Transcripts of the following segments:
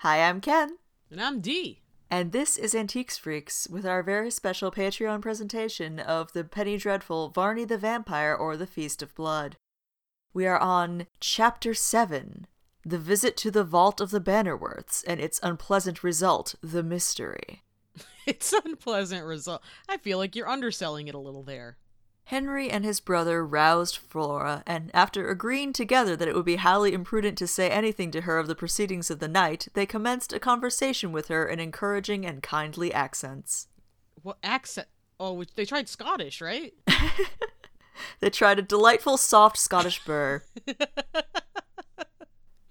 Hi, I'm Ken. And I'm Dee. And this is Antiques Freaks with our very special Patreon presentation of the Penny Dreadful Varney the Vampire or the Feast of Blood. We are on Chapter 7 The Visit to the Vault of the Bannerworths and its unpleasant result, the mystery. It's unpleasant result. I feel like you're underselling it a little there. Henry and his brother roused Flora, and after agreeing together that it would be highly imprudent to say anything to her of the proceedings of the night, they commenced a conversation with her in encouraging and kindly accents. What accent? Oh, which- they tried Scottish, right? They tried a delightful, soft Scottish burr.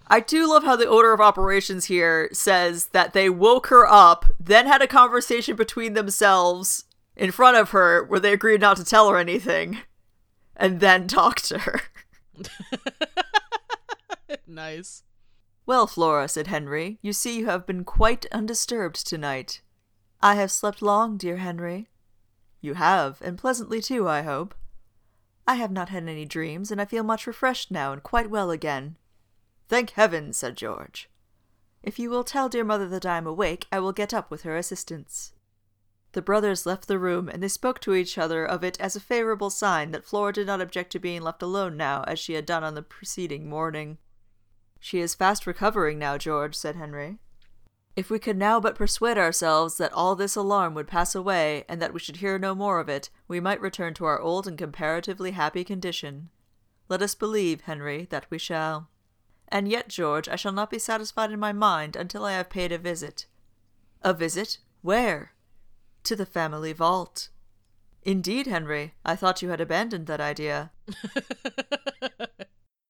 I do love how the order of operations here says that they woke her up, then had a conversation between themselves in front of her where they agreed not to tell her anything, and then talked to her. nice. Well, Flora, said Henry, you see you have been quite undisturbed tonight. I have slept long, dear Henry. You have, and pleasantly too, I hope. I have not had any dreams, and I feel much refreshed now and quite well again. Thank heaven, said George. If you will tell dear mother that I am awake, I will get up with her assistance. The brothers left the room, and they spoke to each other of it as a favorable sign that Flora did not object to being left alone now, as she had done on the preceding morning. She is fast recovering now, George, said Henry. If we could now but persuade ourselves that all this alarm would pass away, and that we should hear no more of it, we might return to our old and comparatively happy condition. Let us believe, Henry, that we shall. And yet, George, I shall not be satisfied in my mind until I have paid a visit. A visit? Where? To the family vault. Indeed, Henry, I thought you had abandoned that idea.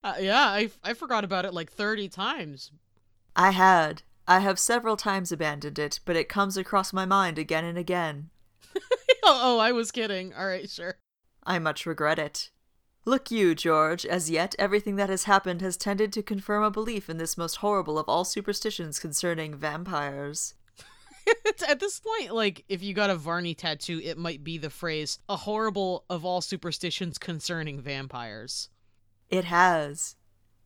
Uh, yeah, I, I forgot about it like 30 times. I had. I have several times abandoned it, but it comes across my mind again and again. oh, oh, I was kidding. All right, sure. I much regret it. Look you, George, as yet everything that has happened has tended to confirm a belief in this most horrible of all superstitions concerning vampires. At this point, like, if you got a Varney tattoo, it might be the phrase, a horrible of all superstitions concerning vampires. It has.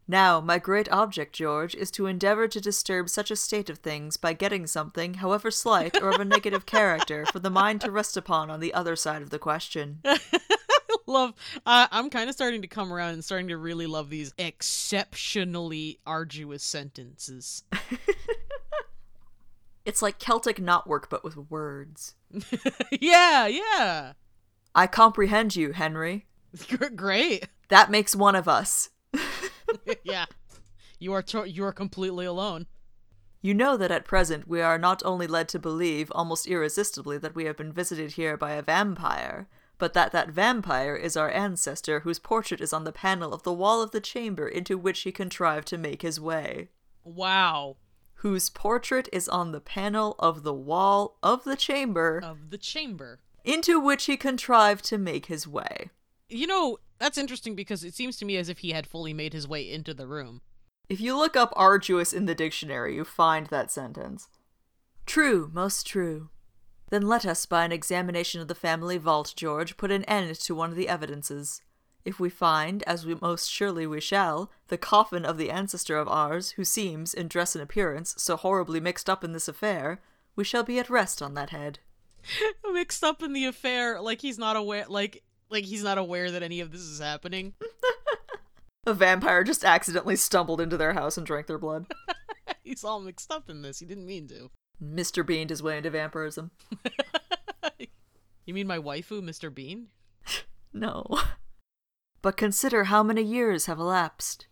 Now, my great object, George, is to endeavor to disturb such a state of things by getting something, however slight or of a negative character, for the mind to rest upon on the other side of the question. love uh, i'm kind of starting to come around and starting to really love these exceptionally arduous sentences It's like Celtic knotwork, but with words. yeah yeah I comprehend you, Henry. great That makes one of us. yeah you are to- you are completely alone You know that at present we are not only led to believe almost irresistibly that we have been visited here by a vampire, but that that vampire is our ancestor whose portrait is on the panel of the wall of the chamber into which he contrived to make his way. wow Whose portrait is on the panel of the wall of the chamber of the chamber into which he contrived to make his way. you know that's interesting because it seems to me as if he had fully made his way into the room If you look up arduous in the dictionary, you find that sentence. True, most true. Then let us, by an examination of the family vault, George, put an end to one of the evidences. If we find, as we most surely we shall, the coffin of the ancestor of ours, who seems, in dress and appearance, so horribly mixed up in this affair, we shall be at rest on that head. mixed up in the affair like he's not aware like like he's not aware that any of this is happening A vampire just accidentally stumbled into their house and drank their blood. he's all mixed up in this he didn't mean to Mr. Beaned his way into vampirism. you mean my waifu mr bean No. But consider how many years have elapsed.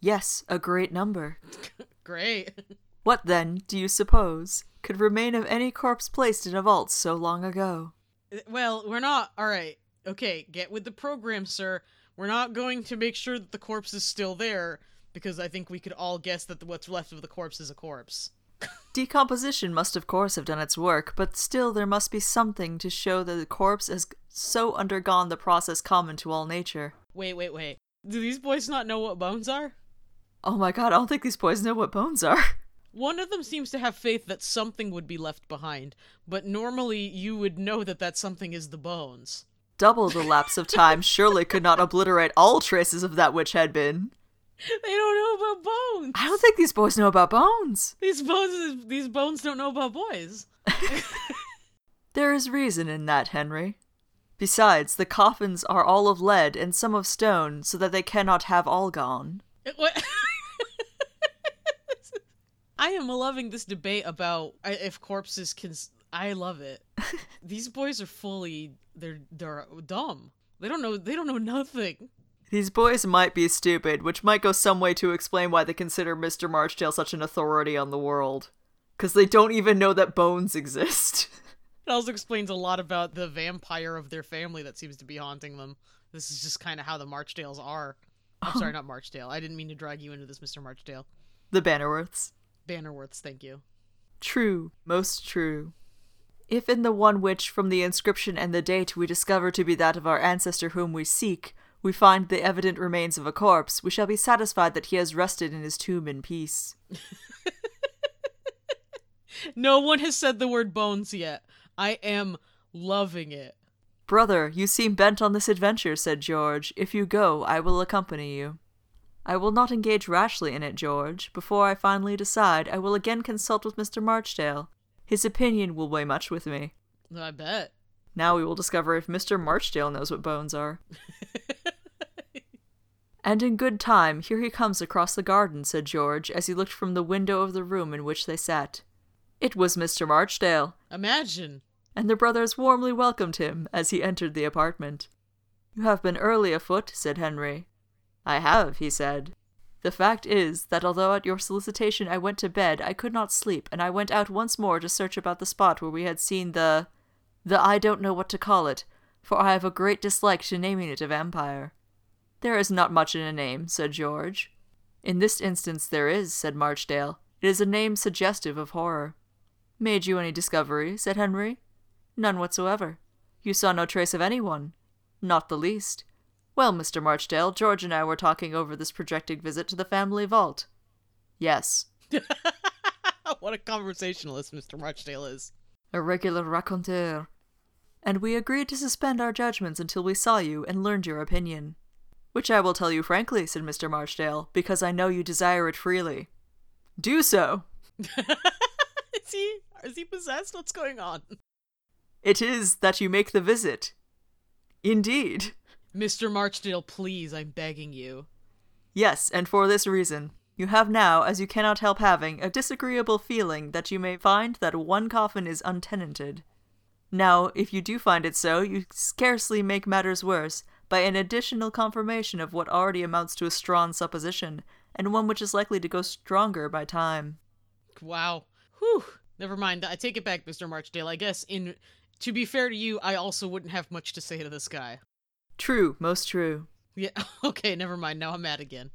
Yes, a great number. great What then, do you suppose, could remain of any corpse placed in a vault so long ago? well we're not all right okay get with the program sir we're not going to make sure that the corpse is still there because i think we could all guess that what's left of the corpse is a corpse Decomposition must, of course, have done its work, but still there must be something to show that the corpse has so undergone the process common to all nature. Wait wait wait do these boys not know what bones are Oh my god, I don't think these boys know what bones are. One of them seems to have faith that something would be left behind, but normally you would know that that something is the bones. Double the lapse of time surely could not obliterate all traces of that which had been. They don't know about bones. I don't think these boys know about bones. These bones, these bones don't know about boys. There is reason in that, Henry. Besides, the coffins are all of lead and some of stone, so that they cannot have all gone. Uh, what? I am loving this debate about if corpses can. s- I love it. These boys are fully they're they're dumb. They don't know. They don't know nothing. These boys might be stupid, which might go some way to explain why they consider Mr. Marchdale such an authority on the world. Because they don't even know that bones exist. It also explains a lot about the vampire of their family that seems to be haunting them. This is just kind of how the Marchdales are. I'm sorry, not Marchdale. I didn't mean to drag you into this, Mr. Marchdale. the Bannerworths. Bannerworths, thank you. True, most true. If in the one which, from the inscription and the date, we discover to be that of our ancestor whom we seek, we find the evident remains of a corpse, we shall be satisfied that he has rested in his tomb in peace. No one has said the word bones yet. I am loving it. Brother, you seem bent on this adventure, said George. If you go, I will accompany you. I will not engage rashly in it, George. Before I finally decide, I will again consult with Mr. Marchdale. His opinion will weigh much with me. I bet. Now we will discover if Mr. Marchdale knows what bones are. and in good time, here he comes across the garden, said George, as he looked from the window of the room in which they sat. It was Mr. Marchdale, Imagine. And the brothers warmly welcomed him as he entered the apartment. You have been early afoot, said Henry. I have, he said. The fact is that although at your solicitation I went to bed, I could not sleep, and I went out once more to search about the spot where we had seen the. the I don't know what to call it, for I have a great dislike to naming it a vampire. There is not much in a name, said George. In this instance there is, said Marchdale. It is a name suggestive of horror. Made you any discovery? said Henry. None whatsoever. You saw no trace of anyone. Not the least. Well, Mr. Marchdale, George and I were talking over this projected visit to the family vault. Yes. what a conversationalist Mr. Marchdale is. A regular raconteur. And we agreed to suspend our judgments until we saw you and learned your opinion. Which I will tell you frankly, said Mr. Marchdale, because I know you desire it freely. Do so. is he is he possessed? What's going on? It is that you make the visit. Indeed. Mr. Marchdale, please, I'm begging you. Yes, and for this reason. You have now, as you cannot help having, a disagreeable feeling that you may find that one coffin is untenanted. Now, if you do find it so, you scarcely make matters worse by an additional confirmation of what already amounts to a strong supposition, and one which is likely to go stronger by time. Wow. Whew. Never mind. I take it back, Mr. Marchdale. I guess in to be fair to you, I also wouldn't have much to say to this guy. True, most true. Yeah, okay, never mind. Now I'm mad again.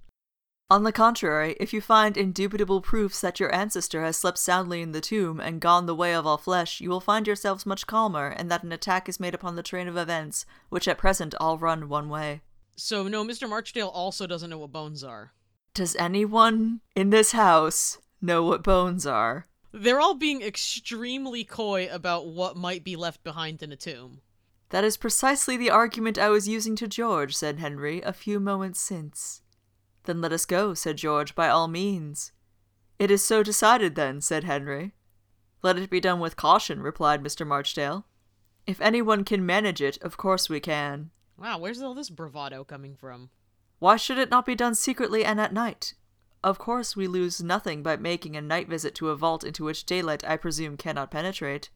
On the contrary, if you find indubitable proofs that your ancestor has slept soundly in the tomb and gone the way of all flesh, you will find yourselves much calmer, and that an attack is made upon the train of events, which at present all run one way. So, no, Mr. Marchdale also doesn't know what bones are. Does anyone in this house know what bones are? They're all being extremely coy about what might be left behind in a tomb. That is precisely the argument I was using to George, said Henry, a few moments since. Then let us go, said George, by all means. It is so decided, then, said Henry. Let it be done with caution, replied Mr. Marchdale. If anyone can manage it, of course we can. Wow, where's all this bravado coming from? Why should it not be done secretly and at night? Of course we lose nothing by making a night visit to a vault into which daylight, I presume, cannot penetrate.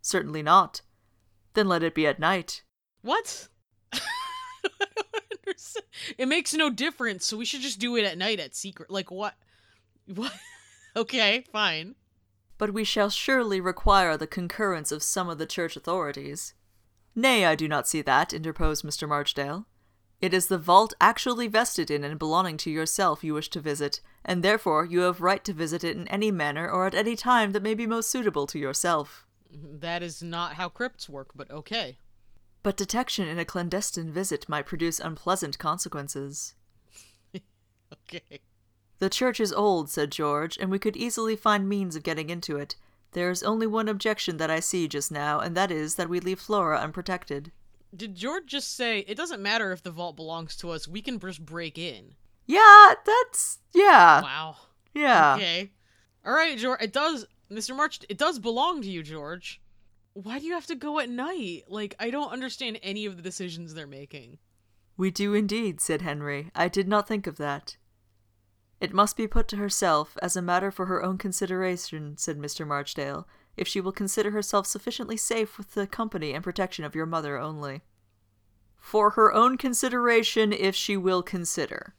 Certainly not. Then let it be at night. What? I don't understand. It makes no difference, so we should just do it at night at secret. Like, what? What? okay, fine. But we shall surely require the concurrence of some of the church authorities. Nay, I do not see that, interposed Mr. Marchdale. It is the vault actually vested in and belonging to yourself you wish to visit, and therefore you have right to visit it in any manner or at any time that may be most suitable to yourself. That is not how crypts work, but okay. But detection in a clandestine visit might produce unpleasant consequences. Okay. The church is old, said George, and we could easily find means of getting into it. There is only one objection that I see just now, and that is that we leave Flora unprotected. Did George just say it doesn't matter if the vault belongs to us, we can just break in? Yeah, that's yeah. Wow. Yeah. Okay. All right, George. It does, Mr. March. It does belong to you, George. Why do you have to go at night? Like, I don't understand any of the decisions they're making. We do indeed, said Henry. I did not think of that. It must be put to herself, as a matter for her own consideration, said Mr. Marchdale, if she will consider herself sufficiently safe with the company and protection of your mother only. For her own consideration, if she will consider.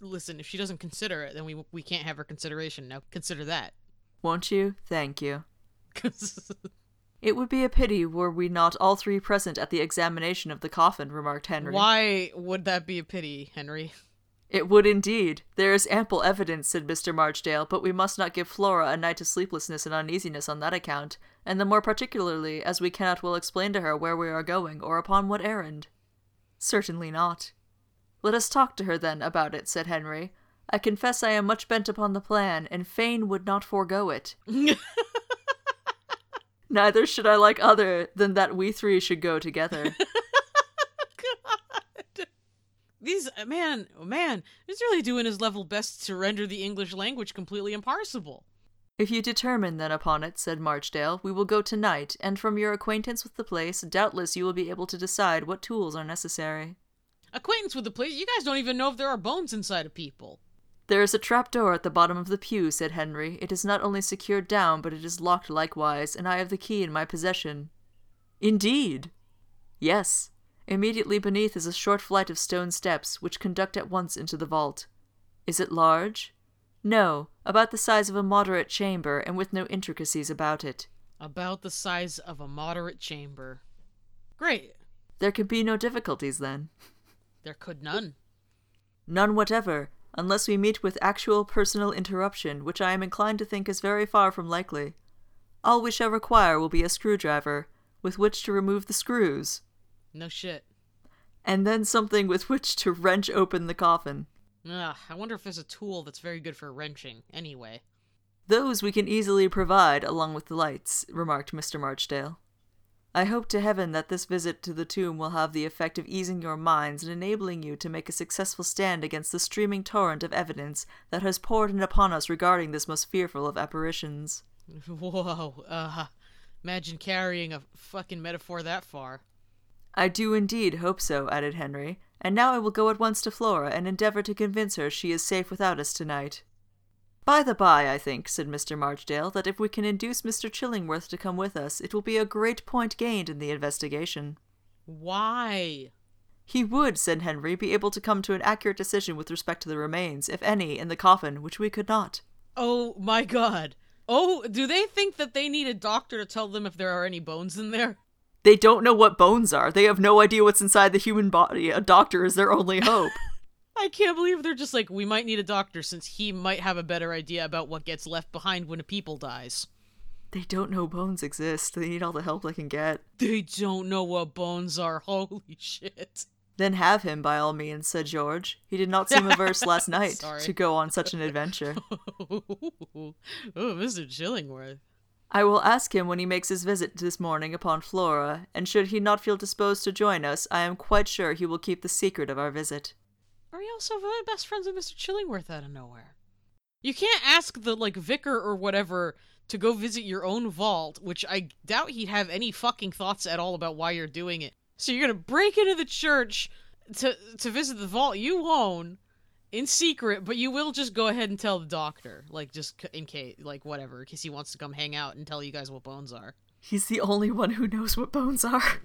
Listen, if she doesn't consider it, then we we can't have her consideration. Now consider that. Won't you? Thank you. It would be a pity were we not all three present at the examination of the coffin, remarked Henry. Why would that be a pity, Henry? It would indeed. There is ample evidence, said Mr. Marchdale, but we must not give Flora a night of sleeplessness and uneasiness on that account, and the more particularly as we cannot well explain to her where we are going or upon what errand. Certainly not. Let us talk to her then about it, said Henry. I confess I am much bent upon the plan, and fain would not forego it. Neither should I like other than that we three should go together. These uh, man, oh man, he's really doing his level best to render the English language completely imparsible. If you determine then upon it, said Marchdale, we will go tonight, and from your acquaintance with the place, doubtless you will be able to decide what tools are necessary. Acquaintance with the place? You guys don't even know if there are bones inside of people. There is a trap door at the bottom of the pew, said Henry. It is not only secured down, but it is locked likewise, and I have the key in my possession. Indeed? Yes. Immediately beneath is a short flight of stone steps, which conduct at once into the vault. Is it large? No, about the size of a moderate chamber, and with no intricacies about it. About the size of a moderate chamber. Great. There can be no difficulties, then. There could none. None whatever, unless we meet with actual personal interruption, which I am inclined to think is very far from likely. All we shall require will be a screwdriver, with which to remove the screws, No shit. and then something with which to wrench open the coffin. Ugh, I wonder if there's a tool that's very good for wrenching. Anyway. Those we can easily provide along with the lights, remarked Mr. Marchdale. I hope to heaven that this visit to the tomb will have the effect of easing your minds and enabling you to make a successful stand against the streaming torrent of evidence that has poured in upon us regarding this most fearful of apparitions. Whoa. Uh, imagine carrying a fucking metaphor that far. I do indeed hope so, added Henry, and now I will go at once to Flora and endeavour to convince her she is safe without us tonight. By the by, I think, said Mr. Marchdale, that if we can induce Mr. Chillingworth to come with us, it will be a great point gained in the investigation. Why? He would, said Henry, be able to come to an accurate decision with respect to the remains, if any, in the coffin, which we could not. Oh my god. Oh, do they think that they need a doctor to tell them if there are any bones in there? They don't know what bones are. They have no idea what's inside the human body. A doctor is their only hope. I can't believe they're just like, we might need a doctor since he might have a better idea about what gets left behind when a people dies. they don't know bones exist. They need all the help they can get. They don't know what bones are. Holy shit. Then have him, by all means, said George. He did not seem averse last night to go on such an adventure. oh, Mr. Chillingworth. I will ask him when he makes his visit this morning upon Flora, and should he not feel disposed to join us, I am quite sure he will keep the secret of our visit. Are you also best friends with Mr. Chillingworth out of nowhere? You can't ask the, like, vicar or whatever to go visit your own vault, which I doubt he'd have any fucking thoughts at all about why you're doing it. So you're gonna break into the church to to visit the vault you own in secret, but you will just go ahead and tell the doctor, like just in case, like whatever, in case he wants to come hang out and tell you guys what bones are. He's the only one who knows what bones are.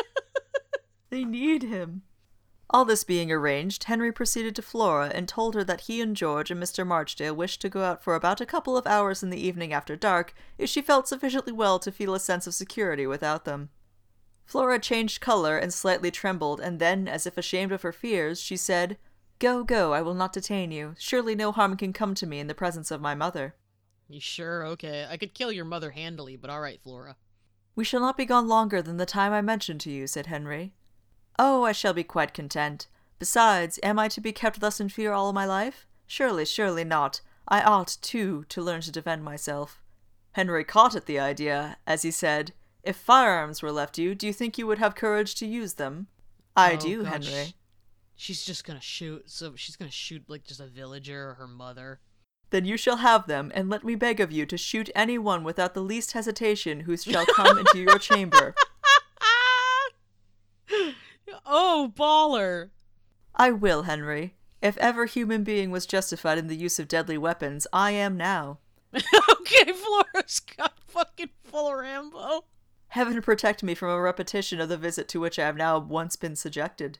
they need him. All this being arranged, Henry proceeded to Flora and told her that he and George and Mr. Marchdale wished to go out for about a couple of hours in the evening after dark, if she felt sufficiently well to feel a sense of security without them. Flora changed color and slightly trembled, and then, as if ashamed of her fears, she said, Go, go, I will not detain you. Surely no harm can come to me in the presence of my mother. You sure? Okay, I could kill your mother handily, but all right, Flora. We shall not be gone longer than the time I mentioned to you, said Henry. Oh, I shall be quite content. Besides, am I to be kept thus in fear all my life? Surely, surely not. I ought, too, to learn to defend myself. Henry caught at the idea, as he said, If firearms were left you, do you think you would have courage to use them? I Oh, do, God, Henry. Sh- She's just gonna shoot. So she's gonna shoot like just a villager or her mother. Then you shall have them, and let me beg of you to shoot any one without the least hesitation who shall come into your chamber. oh, baller! I will, Henry. If ever human being was justified in the use of deadly weapons, I am now. okay, Flora's got fucking full Rambo. Heaven protect me from a repetition of the visit to which I have now once been subjected.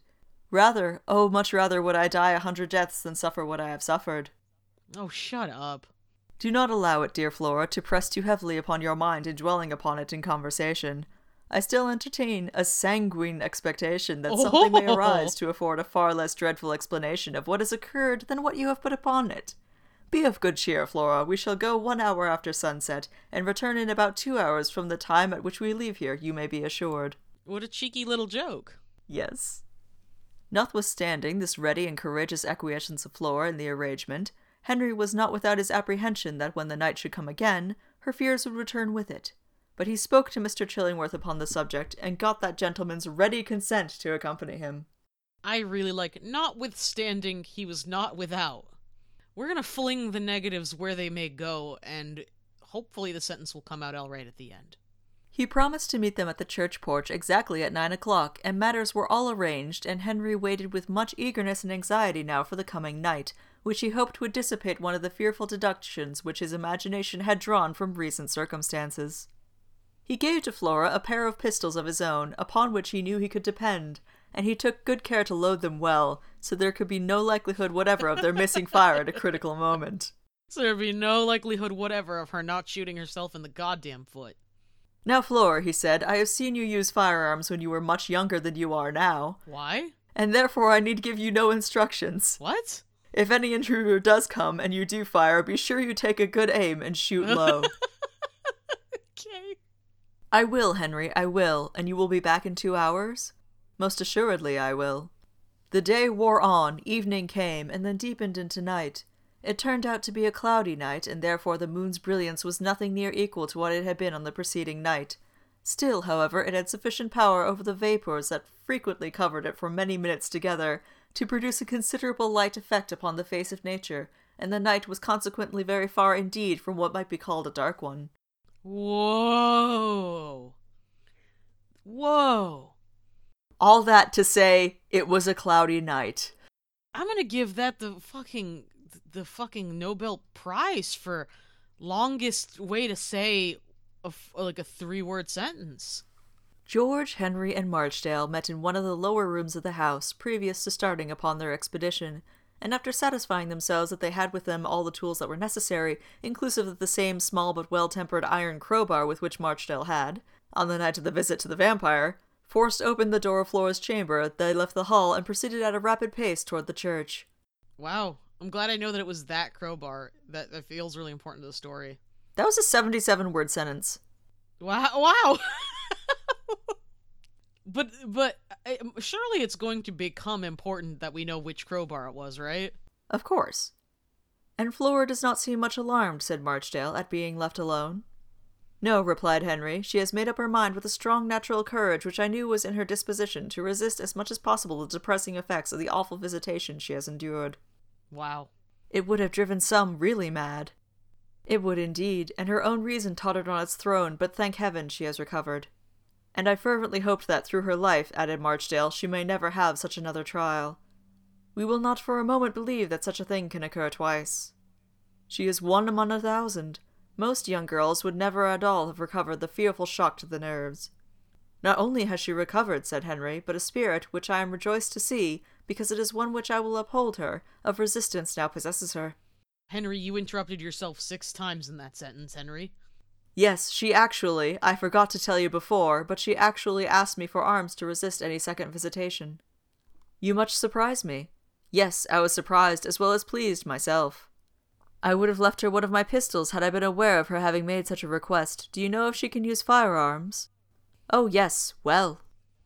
Rather, oh, much rather would I die a hundred deaths than suffer what I have suffered. Oh, shut up. Do not allow it, dear Flora, to press too heavily upon your mind in dwelling upon it in conversation. I still entertain a sanguine expectation that something may arise to afford a far less dreadful explanation of what has occurred than what you have put upon it. Be of good cheer, Flora. We shall go one hour after sunset, and return in about two hours from the time at which we leave here, you may be assured. What a cheeky little joke. Yes. Notwithstanding this ready and courageous acquiescence of Flora in the arrangement, Henry was not without his apprehension that when the night should come again, her fears would return with it but he spoke to Mr. Chillingworth upon the subject and got that gentleman's ready consent to accompany him. I really like, it. notwithstanding he was not without. We're gonna fling the negatives where they may go, and hopefully the sentence will come out all right at the end. He promised to meet them at the church porch exactly at nine o'clock, and matters were all arranged, and Henry waited with much eagerness and anxiety now for the coming night, which he hoped would dissipate one of the fearful deductions which his imagination had drawn from recent circumstances. He gave to Flora a pair of pistols of his own, upon which he knew he could depend, and he took good care to load them well, so there could be no likelihood whatever of their missing fire at a critical moment. So there'd be no likelihood whatever of her not shooting herself in the goddamn foot. Now, Flora, he said, I have seen you use firearms when you were much younger than you are now. Why? And therefore I need give you no instructions. What? If any intruder does come and you do fire, be sure you take a good aim and shoot low. okay. I will, Henry, I will, and you will be back in two hours? Most assuredly I will. The day wore on, evening came, and then deepened into night. It turned out to be a cloudy night, and therefore the moon's brilliance was nothing near equal to what it had been on the preceding night. Still, however, it had sufficient power over the vapours that frequently covered it for many minutes together to produce a considerable light effect upon the face of nature, and the night was consequently very far indeed from what might be called a dark one. Whoa. Whoa. All that to say, it was a cloudy night. I'm gonna give that the fucking the fucking Nobel Prize for longest way to say a, like a three word sentence. George, Henry, and Marchdale met in one of the lower rooms of the house previous to starting upon their expedition, and after satisfying themselves that they had with them all the tools that were necessary, inclusive of the same small but well tempered iron crowbar with which Marchdale had, on the night of the visit to the vampire, forced open the door of Flora's chamber, they left the hall and proceeded at a rapid pace toward the church. Wow. I'm glad I know that it was that crowbar. That, that feels really important to the story. That was a 77 word sentence. Wow. Wow. But but surely it's going to become important that we know which crowbar it was, right? Of course. And Flora does not seem much alarmed, said Marchdale, at being left alone. No, replied Henry, she has made up her mind with a strong natural courage which I knew was in her disposition to resist as much as possible the depressing effects of the awful visitation she has endured. Wow. It would have driven some really mad. It would indeed, and her own reason tottered on its throne, but thank heaven she has recovered. And I fervently hoped that through her life, added Marchdale, she may never have such another trial. We will not for a moment believe that such a thing can occur twice. She is one among a thousand. Most young girls would never at all have recovered the fearful shock to the nerves. Not only has she recovered, said Henry, but a spirit, which I am rejoiced to see, because it is one which I will uphold her, of resistance now possesses her. Henry, you interrupted yourself six times in that sentence, Henry. Yes, she actually, I forgot to tell you before, but she actually asked me for arms to resist any second visitation. You much surprise me. Yes, I was surprised as well as pleased myself. I would have left her one of my pistols had I been aware of her having made such a request. Do you know if she can use firearms? Oh, yes, well.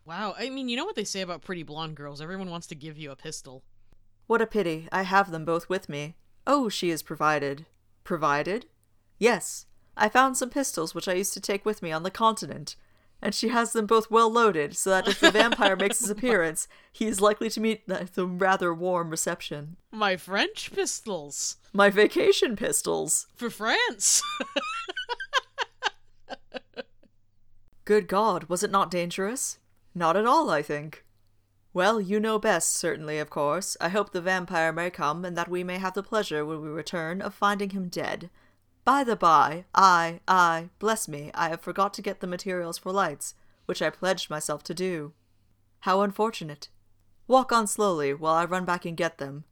Wow, I mean, you know what they say about pretty blonde girls? Everyone wants to give you a pistol. What a pity. I have them both with me. Oh, she is provided. Provided? Yes. I found some pistols which I used to take with me on the continent, and she has them both well loaded, so that if the vampire makes his appearance, he is likely to meet the, the rather warm reception. My French pistols. My vacation pistols. For France. Good God, was it not dangerous? Not at all, I think. Well, you know best, certainly, of course. I hope the vampire may come, and that we may have the pleasure, when we return, of finding him dead. By the by, I, I, bless me, I have forgot to get the materials for lights, which I pledged myself to do. How unfortunate. Walk on slowly, while I run back and get them.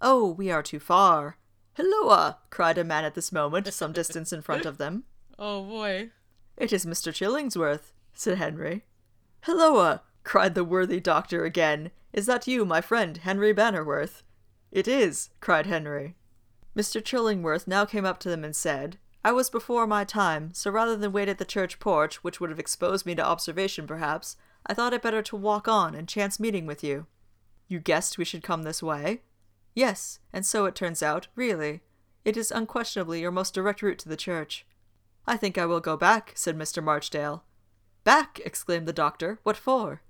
Oh, we are too far. Hilloa! cried a man at this moment, some distance in front of them. Oh boy. It is Mr. Chillingsworth, said Henry. Hilloa! cried the worthy doctor again. Is that you, my friend, Henry Bannerworth? It is, cried Henry. Mr. Chillingworth now came up to them and said, I was before my time, so rather than wait at the church porch, which would have exposed me to observation perhaps, I thought it better to walk on and chance meeting with you. You guessed we should come this way? Yes, and so it turns out, really. It is unquestionably your most direct route to the church. I think I will go back, said Mr. Marchdale. Back! exclaimed the doctor. What for?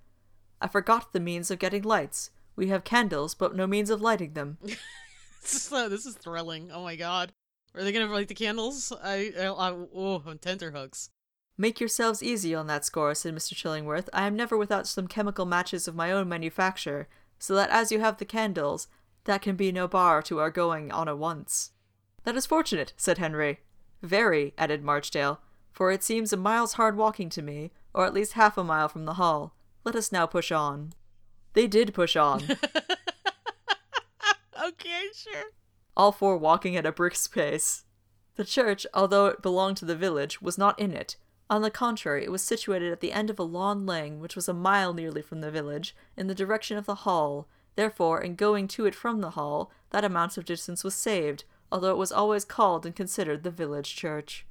I forgot the means of getting lights. We have candles, but no means of lighting them. this, is, uh, this is thrilling. Oh my god. Are they gonna light the candles? I, I, I oh, on tenterhooks. Make yourselves easy on that score, said Mr. Chillingworth. I am never without some chemical matches of my own manufacture, so that as you have the candles, that can be no bar to our going on at once. That is fortunate, said Henry. Very, added Marchdale, for it seems a mile's hard walking to me, or at least half a mile from the hall. Let us now push on. They did push on. okay, sure. All four walking at a brisk pace. The church, although it belonged to the village, was not in it. On the contrary, it was situated at the end of a lawn lane which was a mile nearly from the village, in the direction of the hall. Therefore, in going to it from the hall, that amount of distance was saved, although it was always called and considered the village church.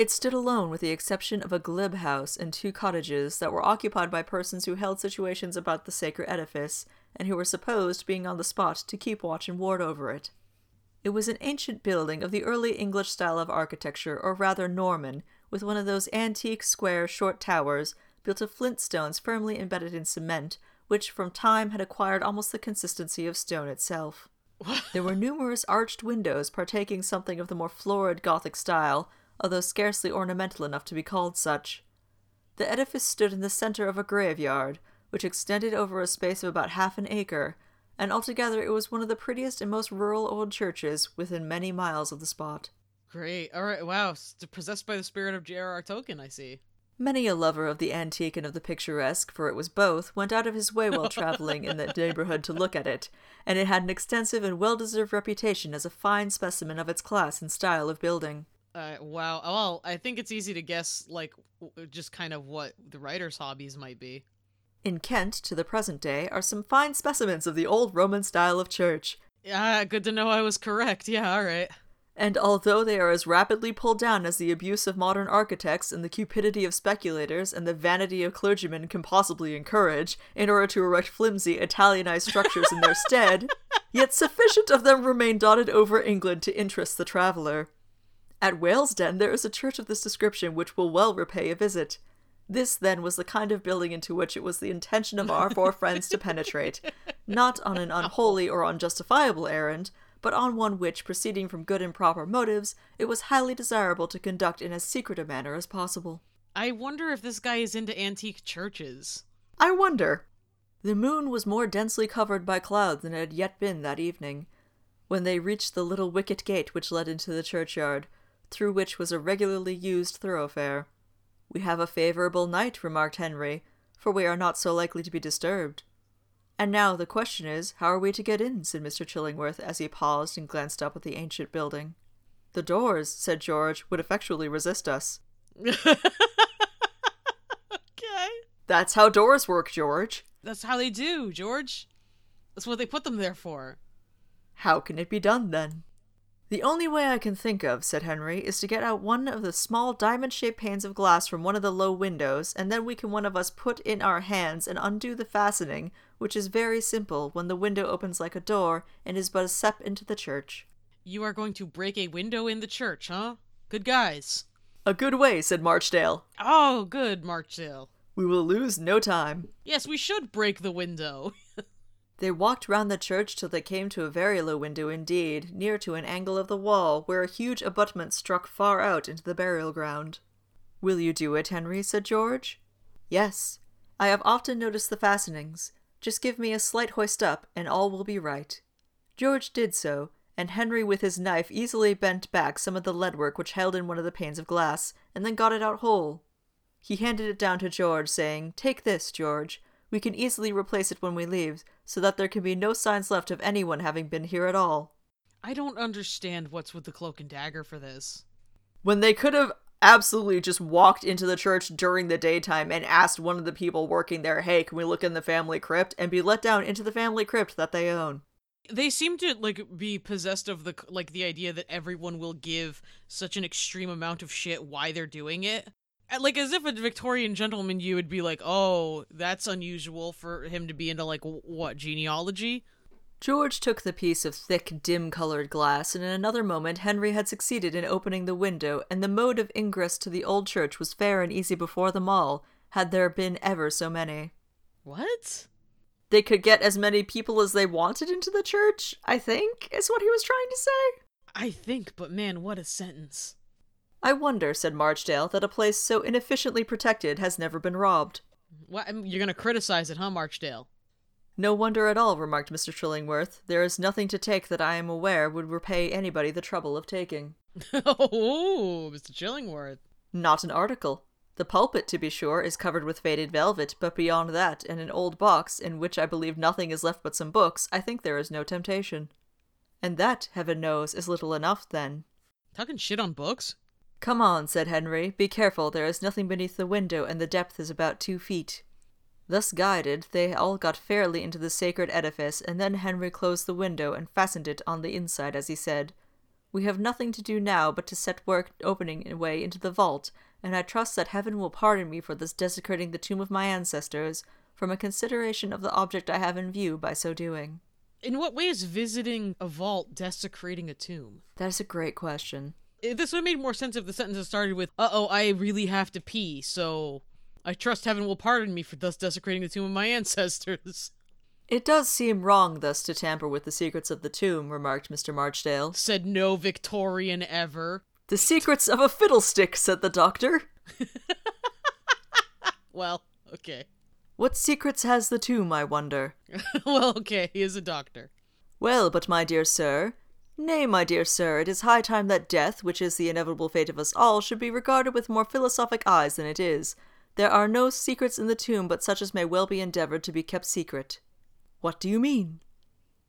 It stood alone with the exception of a glebe house and two cottages that were occupied by persons who held situations about the sacred edifice, and who were supposed, being on the spot, to keep watch and ward over it. It was an ancient building of the early English style of architecture, or rather Norman, with one of those antique square short towers built of flint stones firmly embedded in cement, which from time had acquired almost the consistency of stone itself. there were numerous arched windows partaking something of the more florid Gothic style, although scarcely ornamental enough to be called such. The edifice stood in the centre of a graveyard, which extended over a space of about half an acre, and altogether it was one of the prettiest and most rural old churches within many miles of the spot. Great. All right. Wow. Possessed by the spirit of J.R.R. Tolkien, I see. Many a lover of the antique and of the picturesque, for it was both, went out of his way while traveling in the neighborhood to look at it, and it had an extensive and well deserved reputation as a fine specimen of its class and style of building. Uh, wow. Well, I think it's easy to guess, like, just kind of what the writer's hobbies might be. In Kent, to the present day, are some fine specimens of the old Norman style of church. Yeah, good to know I was correct. Yeah, all right. And although they are as rapidly pulled down as the abuse of modern architects and the cupidity of speculators and the vanity of clergymen can possibly encourage in order to erect flimsy Italianized structures in their stead, yet sufficient of them remain dotted over England to interest the traveller. At Whalesden there is a church of this description which will well repay a visit. This, then, was the kind of building into which it was the intention of our four friends to penetrate, not on an unholy or unjustifiable errand, but on one which, proceeding from good and proper motives, it was highly desirable to conduct in as secret a manner as possible. I wonder if this guy is into antique churches. I wonder. The moon was more densely covered by clouds than it had yet been that evening. When they reached the little wicket gate which led into the churchyard, through which was a regularly used thoroughfare. We have a favourable night, remarked Henry, for we are not so likely to be disturbed. And now the question is, how are we to get in? said Mr. Chillingworth as he paused and glanced up at the ancient building. The doors, said George, would effectually resist us. okay. That's how doors work, George. That's how they do, George. That's what they put them there for. How can it be done, then? The only way I can think of, said Henry, is to get out one of the small diamond shaped panes of glass from one of the low windows, and then we can one of us put in our hands and undo the fastening, which is very simple when the window opens like a door and is but a step into the church. You are going to break a window in the church, huh? Good guys. A good way, said Marchdale. Oh, good, Marchdale. We will lose no time. Yes, we should break the window. They walked round the church till they came to a very low window indeed, near to an angle of the wall, where a huge abutment struck far out into the burial ground. Will you do it, Henry? said George. Yes. I have often noticed the fastenings. Just give me a slight hoist up, and all will be right. George did so, and Henry with his knife easily bent back some of the leadwork which held in one of the panes of glass, and then got it out whole. He handed it down to George, saying, Take this, George. We can easily replace it when we leave, so that there can be no signs left of anyone having been here at all. I don't understand what's with the cloak and dagger for this. When they could have absolutely just walked into the church during the daytime and asked one of the people working there, hey, can we look in the family crypt? And be let down into the family crypt that they own. They seem to like be possessed of the like the idea that everyone will give such an extreme amount of shit why they're doing it. Uh, like as if a Victorian gentleman you would be like, "Oh, that's unusual for him to be into like what genealogy?" George took the piece of thick, dim colored glass, and in another moment Henry had succeeded in opening the window, and the mode of ingress to the old church was fair and easy before them all, had there been ever so many. What? They could get as many people as they wanted into the church, I think, is what he was trying to say. I think, but man, what a sentence. I wonder, said Marchdale, that a place so inefficiently protected has never been robbed. What, you're going to criticize it, huh, Marchdale? No wonder at all, remarked Mr. Chillingworth. There is nothing to take that I am aware would repay anybody the trouble of taking. oh, Mr. Chillingworth. Not an article. The pulpit, to be sure, is covered with faded velvet, but beyond that, and an old box, in which I believe nothing is left but some books, I think there is no temptation. And that, heaven knows, is little enough, then. Talking shit on books? Come on, said Henry. Be careful, there is nothing beneath the window, and the depth is about two feet. Thus guided, they all got fairly into the sacred edifice, and then Henry closed the window and fastened it on the inside, as he said, We have nothing to do now but to set work opening a way into the vault, and I trust that heaven will pardon me for thus desecrating the tomb of my ancestors, from a consideration of the object I have in view by so doing. In what way is visiting a vault desecrating a tomb? That is a great question this would have made more sense if the sentence had started with, uh oh, I really have to pee, so I trust heaven will pardon me for thus desecrating the tomb of my ancestors. It does seem wrong thus to tamper with the secrets of the tomb, remarked Mr. Marchdale. Said no Victorian ever. The secrets of a fiddlestick, said the doctor. well, okay. What secrets has the tomb, I wonder? well, okay, he is a doctor. Well, but my dear sir, Nay, my dear sir, it is high time that death, which is the inevitable fate of us all, should be regarded with more philosophic eyes than it is. There are no secrets in the tomb but such as may well be endeavored to be kept secret. What do you mean?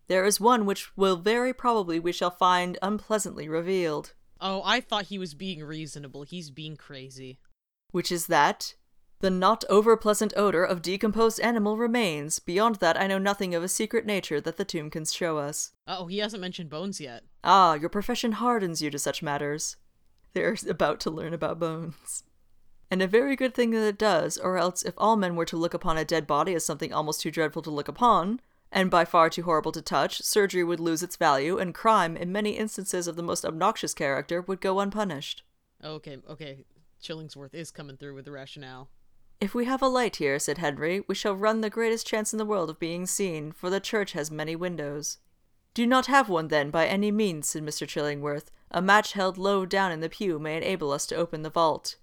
There is one which will very probably we shall find unpleasantly revealed. Oh, I thought he was being reasonable. He's being crazy. Which is that? The not over pleasant odor of decomposed animal remains. Beyond that, I know nothing of a secret nature that the tomb can show us. Oh, he hasn't mentioned bones yet. Ah, your profession hardens you to such matters. They're about to learn about bones. And a very good thing that it does, or else if all men were to look upon a dead body as something almost too dreadful to look upon, and by far too horrible to touch, surgery would lose its value, and crime, in many instances of the most obnoxious character, would go unpunished. Okay, okay. Chillingsworth is coming through with the rationale. If we have a light here, said Henry, we shall run the greatest chance in the world of being seen, for the church has many windows. Do not have one, then, by any means, said Mr. Chillingworth. A match held low down in the pew may enable us to open the vault.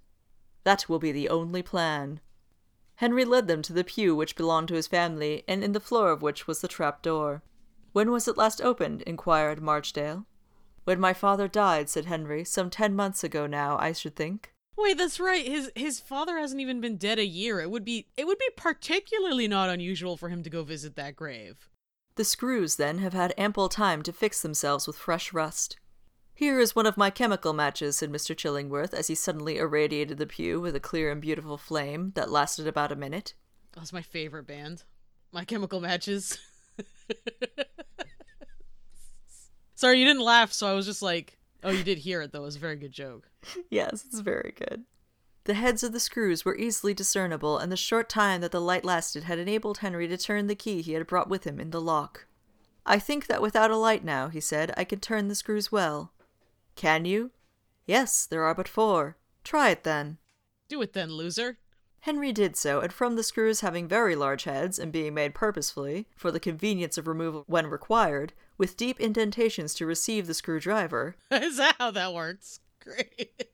That will be the only plan. Henry led them to the pew which belonged to his family, and in the floor of which was the trap door. When was it last opened? inquired Marchdale. When my father died, said Henry, some ten months ago now, I should think. Wait, that's right. His his father hasn't even been dead a year. It would be it would be particularly not unusual for him to go visit that grave. The screws, then, have had ample time to fix themselves with fresh rust. Here is one of my chemical matches, said Mr. Chillingworth, as he suddenly irradiated the pew with a clear and beautiful flame that lasted about a minute. That's my favorite band. My Chemical Matches. Sorry, you didn't laugh, so I was just like, Oh, you did hear it though. It was a very good joke. yes, it's very good. The heads of the screws were easily discernible, and the short time that the light lasted had enabled Henry to turn the key he had brought with him in the lock. I think that without a light now, he said, I can turn the screws well. Can you? Yes, there are but four. Try it then. Do it then, loser. Henry did so, and from the screws having very large heads and being made purposefully, for the convenience of removal when required, with deep indentations to receive the screwdriver, Is that how that works? Great.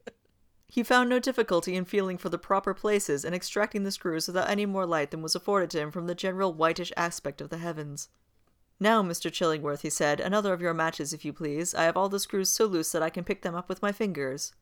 he found no difficulty in feeling for the proper places and extracting the screws without any more light than was afforded to him from the general whitish aspect of the heavens. Now, Mr. Chillingworth, he said, another of your matches, if you please. I have all the screws so loose that I can pick them up with my fingers.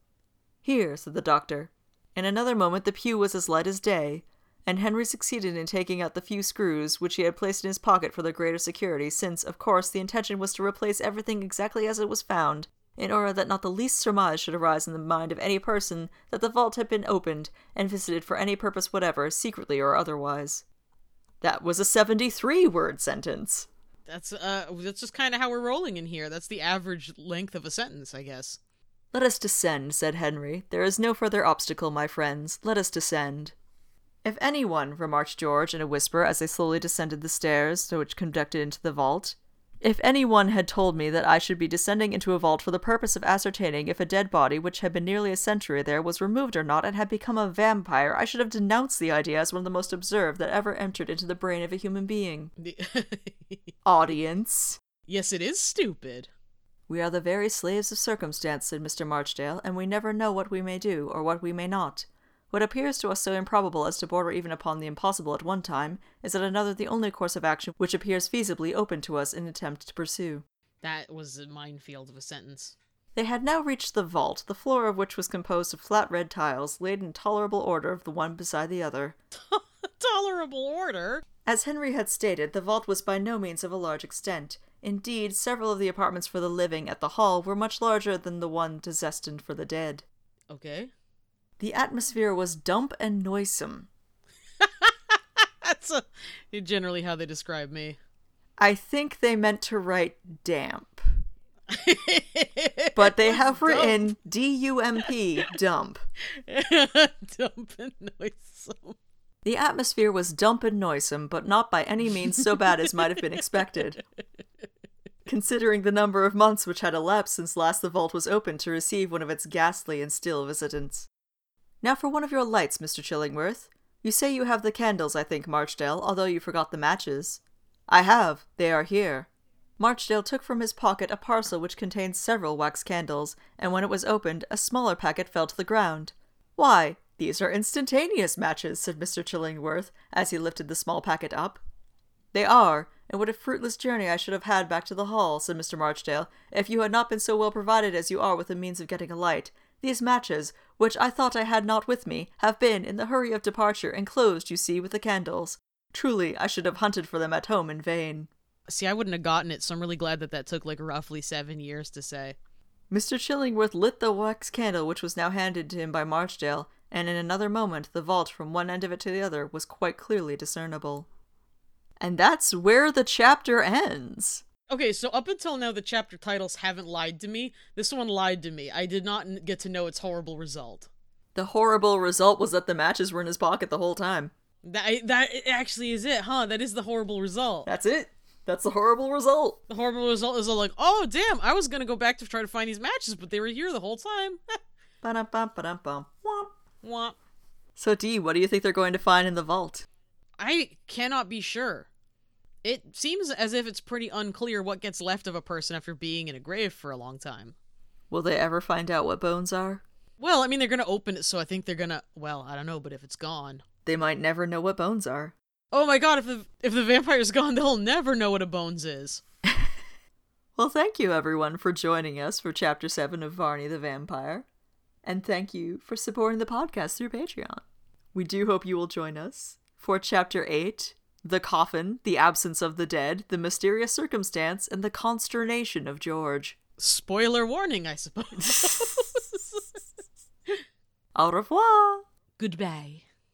Here, said the doctor. In another moment the pew was as light as day, and Henry succeeded in taking out the few screws which he had placed in his pocket for the greater security, since, of course, the intention was to replace everything exactly as it was found, in order that not the least surmise should arise in the mind of any person that the vault had been opened and visited for any purpose whatever, secretly or otherwise. That was a seventy-three word sentence. That's uh that's just kind of how we're rolling in here. That's the average length of a sentence, I guess. Let us descend, said Henry. There is no further obstacle, my friends. Let us descend. If anyone, remarked George in a whisper as they slowly descended the stairs which conducted into the vault, if anyone had told me that I should be descending into a vault for the purpose of ascertaining if a dead body which had been nearly a century there was removed or not and had become a vampire, I should have denounced the idea as one of the most absurd that ever entered into the brain of a human being. The- Audience. yes, it is stupid. We are the very slaves of circumstance, said Mr. Marchdale, and we never know what we may do, or what we may not. What appears to us so improbable as to border even upon the impossible at one time, is at another the only course of action which appears feasibly open to us in attempt to pursue. That was a minefield of a sentence. They had now reached the vault, the floor of which was composed of flat red tiles, laid in tolerable order of the one beside the other. Tolerable order. As Henry had stated, the vault was by no means of a large extent. Indeed, several of the apartments for the living at the hall were much larger than the one destined for the dead. Okay. The atmosphere was dump and noisome. That's a, generally how they describe me. I think they meant to write damp, but they have written D U M P, dump. Dump and noisome. The atmosphere was dump and noisome, but not by any means so bad as might have been expected. Considering the number of months which had elapsed since last the vault was opened to receive one of its ghastly and still visitants. Now for one of your lights, Mr. Chillingworth. You say you have the candles, I think, Marchdale, although you forgot the matches. I have. They are here. Marchdale took from his pocket a parcel which contained several wax candles, and when it was opened, a smaller packet fell to the ground. Why, these are instantaneous matches, said Mr. Chillingworth, as he lifted the small packet up. They are, and what a fruitless journey I should have had back to the hall, said Mr. Marchdale, if you had not been so well provided as you are with the means of getting a light. These matches, which I thought I had not with me, have been, in the hurry of departure, enclosed, you see, with the candles. Truly, I should have hunted for them at home in vain. See, I wouldn't have gotten it, so I'm really glad that that took like roughly seven years to say. Mr. Chillingworth lit the wax candle which was now handed to him by Marchdale, and in another moment the vault from one end of it to the other was quite clearly discernible. And that's where the chapter ends. Okay, so up until now, the chapter titles haven't lied to me. This one lied to me. I did not get to know its horrible result. The horrible result was that the matches were in his pocket the whole time. That that actually is it, huh? That is the horrible result. That's it. That's the horrible result. The horrible result is all like, oh damn, I was gonna go back to try to find these matches, but they were here the whole time. Womp. Womp. So, Dee, what do you think they're going to find in the vault? I cannot be sure. It seems as if it's pretty unclear what gets left of a person after being in a grave for a long time. Will they ever find out what bones are? Well, I mean, they're gonna open it, so I think they're gonna. Well, I don't know, but if it's gone, They might never know what bones are. oh my god, if the if the vampire's gone, they'll never know what a bones is. Well, thank you everyone for joining us for Chapter 7 of Varney the Vampire. And thank you for supporting the podcast through Patreon. We do hope you will join us for Chapter 8 The Coffin, The Absence of the Dead, The Mysterious Circumstance, and the Consternation of George. Spoiler warning, I suppose. Au revoir! Goodbye.